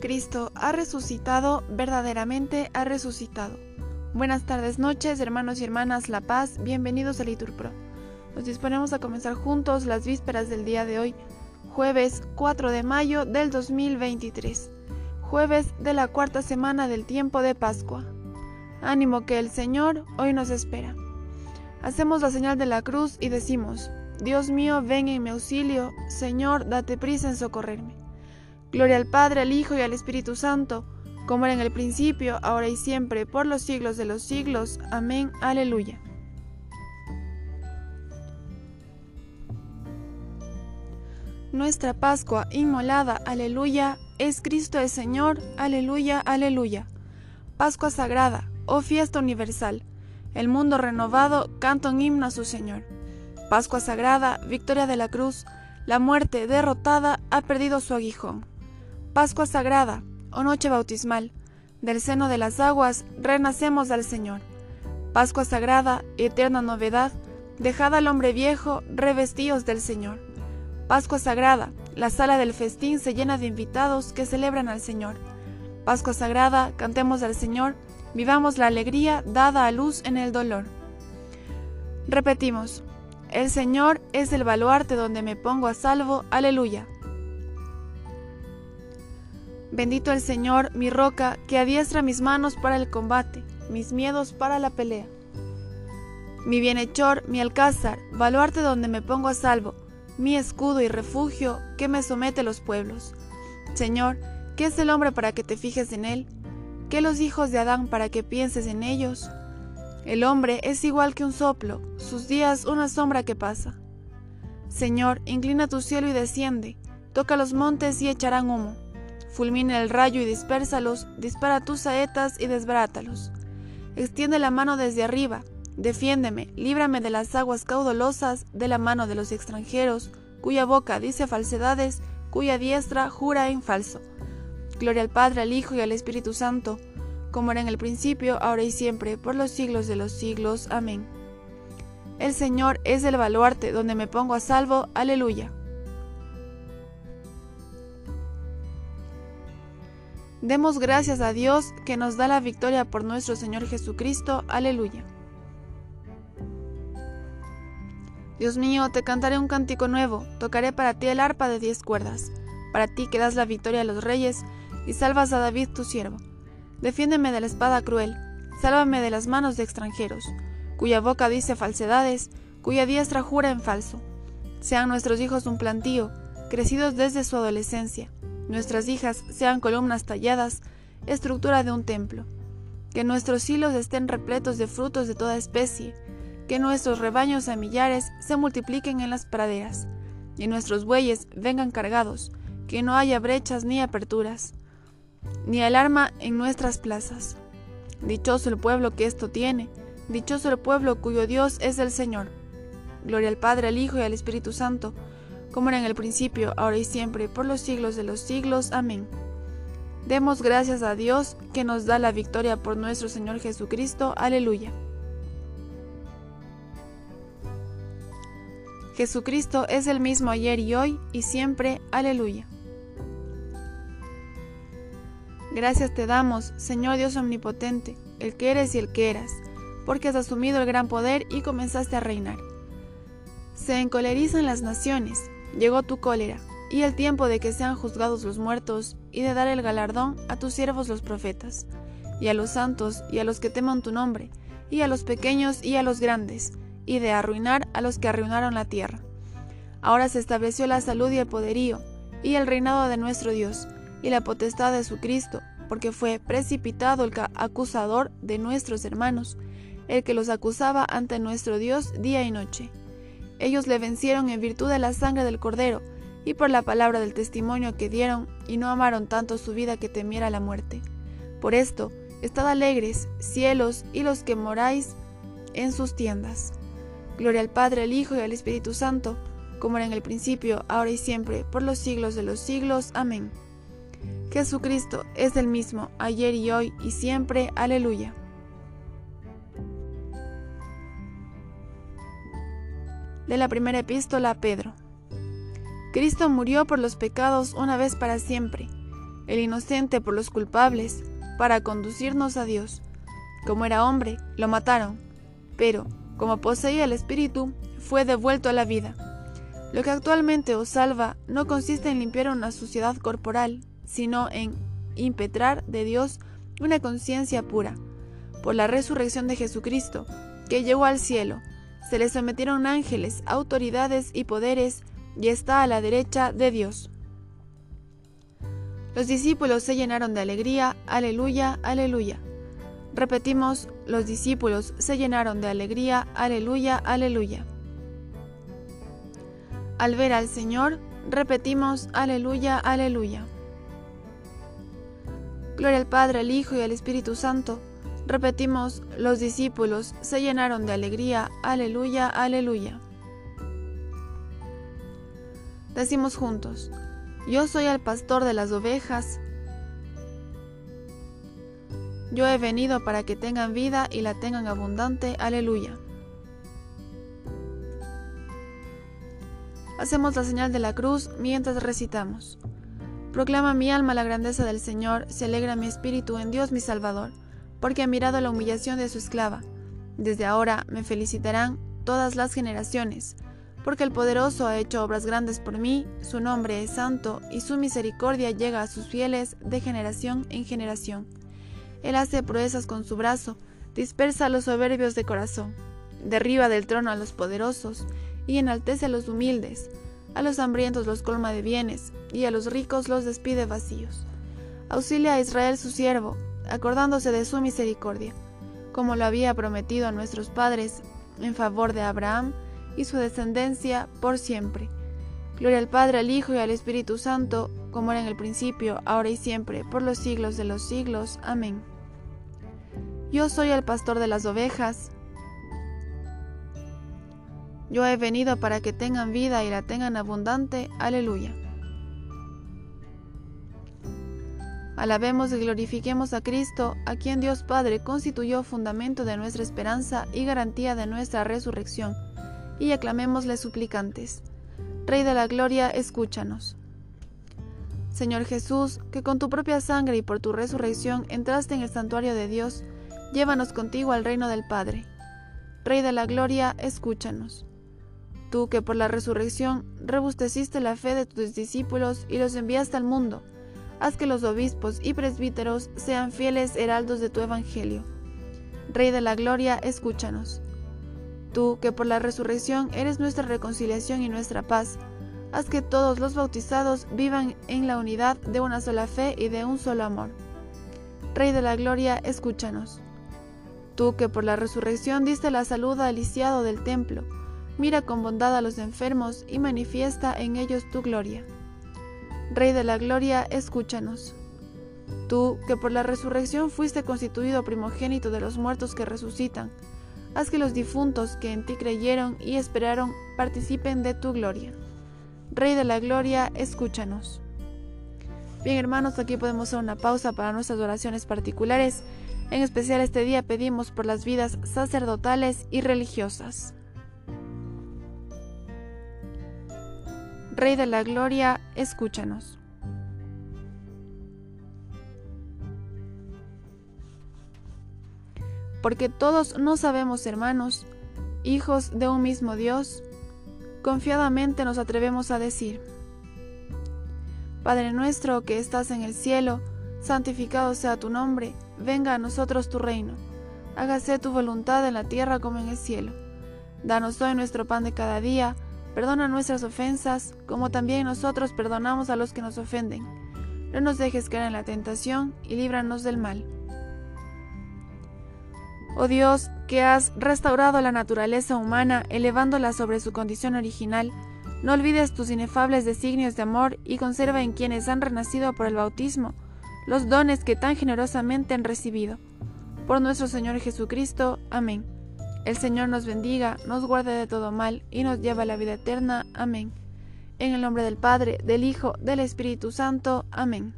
Cristo ha resucitado, verdaderamente ha resucitado. Buenas tardes, noches, hermanos y hermanas La Paz, bienvenidos a Liturpro. Nos disponemos a comenzar juntos las vísperas del día de hoy, jueves 4 de mayo del 2023, jueves de la cuarta semana del tiempo de Pascua. Ánimo que el Señor hoy nos espera. Hacemos la señal de la cruz y decimos, Dios mío, ven en mi auxilio, Señor, date prisa en socorrerme. Gloria al Padre, al Hijo y al Espíritu Santo, como era en el principio, ahora y siempre, por los siglos de los siglos. Amén. Aleluya. Nuestra Pascua inmolada, aleluya, es Cristo el Señor, aleluya, aleluya. Pascua sagrada, oh fiesta universal, el mundo renovado canta un himno a su Señor. Pascua sagrada, victoria de la cruz, la muerte derrotada ha perdido su aguijón. Pascua Sagrada, o Noche Bautismal, del seno de las aguas renacemos al Señor. Pascua Sagrada, eterna novedad, dejad al hombre viejo, revestíos del Señor. Pascua Sagrada, la sala del festín se llena de invitados que celebran al Señor. Pascua Sagrada, cantemos al Señor, vivamos la alegría dada a luz en el dolor. Repetimos, el Señor es el baluarte donde me pongo a salvo, aleluya. Bendito el Señor, mi roca, que adiestra mis manos para el combate, mis miedos para la pelea. Mi bienhechor, mi alcázar, baluarte donde me pongo a salvo, mi escudo y refugio que me somete los pueblos. Señor, ¿qué es el hombre para que te fijes en él? ¿Qué los hijos de Adán para que pienses en ellos? El hombre es igual que un soplo, sus días una sombra que pasa. Señor, inclina tu cielo y desciende, toca los montes y echarán humo Fulmina el rayo y dispérsalos, dispara tus saetas y desbrátalos. Extiende la mano desde arriba, defiéndeme, líbrame de las aguas caudalosas, de la mano de los extranjeros, cuya boca dice falsedades, cuya diestra jura en falso. Gloria al Padre, al Hijo y al Espíritu Santo, como era en el principio, ahora y siempre, por los siglos de los siglos. Amén. El Señor es el baluarte donde me pongo a salvo. Aleluya. Demos gracias a Dios que nos da la victoria por nuestro Señor Jesucristo. Aleluya. Dios mío, te cantaré un cántico nuevo, tocaré para ti el arpa de diez cuerdas, para ti que das la victoria a los reyes y salvas a David tu siervo. Defiéndeme de la espada cruel, sálvame de las manos de extranjeros, cuya boca dice falsedades, cuya diestra jura en falso. Sean nuestros hijos un plantío, crecidos desde su adolescencia nuestras hijas sean columnas talladas, estructura de un templo. Que nuestros hilos estén repletos de frutos de toda especie, que nuestros rebaños a millares se multipliquen en las praderas, y nuestros bueyes vengan cargados, que no haya brechas ni aperturas, ni alarma en nuestras plazas. Dichoso el pueblo que esto tiene, dichoso el pueblo cuyo Dios es el Señor. Gloria al Padre, al Hijo y al Espíritu Santo, como era en el principio, ahora y siempre, por los siglos de los siglos. Amén. Demos gracias a Dios que nos da la victoria por nuestro Señor Jesucristo. Aleluya. Jesucristo es el mismo ayer y hoy y siempre. Aleluya. Gracias te damos, Señor Dios Omnipotente, el que eres y el que eras, porque has asumido el gran poder y comenzaste a reinar. Se encolerizan las naciones, llegó tu cólera, y el tiempo de que sean juzgados los muertos, y de dar el galardón a tus siervos los profetas, y a los santos, y a los que teman tu nombre, y a los pequeños y a los grandes, y de arruinar a los que arruinaron la tierra. Ahora se estableció la salud y el poderío, y el reinado de nuestro Dios, y la potestad de su Cristo, porque fue precipitado el acusador de nuestros hermanos, el que los acusaba ante nuestro Dios día y noche. Ellos le vencieron en virtud de la sangre del Cordero y por la palabra del testimonio que dieron, y no amaron tanto su vida que temiera la muerte. Por esto, estad alegres, cielos y los que moráis en sus tiendas. Gloria al Padre, al Hijo y al Espíritu Santo, como era en el principio, ahora y siempre, por los siglos de los siglos. Amén. Jesucristo es el mismo, ayer y hoy y siempre. Aleluya. De la primera epístola a Pedro. Cristo murió por los pecados una vez para siempre, el inocente por los culpables, para conducirnos a Dios. Como era hombre, lo mataron, pero, como poseía el Espíritu, fue devuelto a la vida. Lo que actualmente os salva no consiste en limpiar una suciedad corporal, sino en impetrar de Dios una conciencia pura. Por la resurrección de Jesucristo, que llegó al cielo, se le sometieron ángeles, autoridades y poderes, y está a la derecha de Dios. Los discípulos se llenaron de alegría, aleluya, aleluya. Repetimos, los discípulos se llenaron de alegría, aleluya, aleluya. Al ver al Señor, repetimos, aleluya, aleluya. Gloria al Padre, al Hijo y al Espíritu Santo. Repetimos, los discípulos se llenaron de alegría, aleluya, aleluya. Decimos juntos, yo soy el pastor de las ovejas. Yo he venido para que tengan vida y la tengan abundante, aleluya. Hacemos la señal de la cruz mientras recitamos. Proclama mi alma la grandeza del Señor, se alegra mi espíritu en Dios mi Salvador, porque ha mirado la humillación de su esclava. Desde ahora me felicitarán todas las generaciones, porque el poderoso ha hecho obras grandes por mí, su nombre es santo, y su misericordia llega a sus fieles de generación en generación. Él hace proezas con su brazo, dispersa a los soberbios de corazón, derriba del trono a los poderosos, y enaltece a los humildes, a los hambrientos los colma de bienes, y a los ricos los despide vacíos. Auxilia a Israel su siervo, acordándose de su misericordia, como lo había prometido a nuestros padres, en favor de Abraham y su descendencia por siempre. Gloria al Padre, al Hijo y al Espíritu Santo, como era en el principio, ahora y siempre, por los siglos de los siglos. Amén. Yo soy el pastor de las ovejas, yo he venido para que tengan vida y la tengan abundante. Aleluya. Alabemos y glorifiquemos a Cristo, a quien Dios Padre constituyó fundamento de nuestra esperanza y garantía de nuestra resurrección, y aclamémosle suplicantes. Rey de la Gloria, escúchanos. Señor Jesús, que con tu propia sangre y por tu resurrección entraste en el santuario de Dios, llévanos contigo al reino del Padre. Rey de la Gloria, escúchanos. Tú que por la resurrección rebusteciste la fe de tus discípulos y los enviaste al mundo, haz que los obispos y presbíteros sean fieles heraldos de tu evangelio. Rey de la gloria, escúchanos. Tú que por la resurrección eres nuestra reconciliación y nuestra paz, haz que todos los bautizados vivan en la unidad de una sola fe y de un solo amor. Rey de la gloria, escúchanos. Tú que por la resurrección diste la salud al lisiado del templo, mira con bondad a los enfermos y manifiesta en ellos tu gloria. Rey de la gloria, escúchanos. Tú, que por la resurrección fuiste constituido primogénito de los muertos que resucitan, haz que los difuntos que en ti creyeron y esperaron participen de tu gloria. Rey de la gloria, escúchanos. Bien hermanos, aquí podemos hacer una pausa para nuestras oraciones particulares. En especial este día pedimos por las vidas sacerdotales y religiosas. Rey de la Gloria, escúchanos. Porque todos no sabemos, hermanos, hijos de un mismo Dios, confiadamente nos atrevemos a decir, Padre nuestro que estás en el cielo, santificado sea tu nombre, venga a nosotros tu reino, hágase tu voluntad en la tierra como en el cielo. Danos hoy nuestro pan de cada día, Perdona nuestras ofensas, como también nosotros perdonamos a los que nos ofenden. No nos dejes caer en la tentación y líbranos del mal. Oh Dios, que has restaurado la naturaleza humana elevándola sobre su condición original, no olvides tus inefables designios de amor y conserva en quienes han renacido por el bautismo los dones que tan generosamente han recibido. Por nuestro Señor Jesucristo. Amén. El Señor nos bendiga, nos guarde de todo mal y nos lleva a la vida eterna. Amén. En el nombre del Padre, del Hijo, del Espíritu Santo. Amén.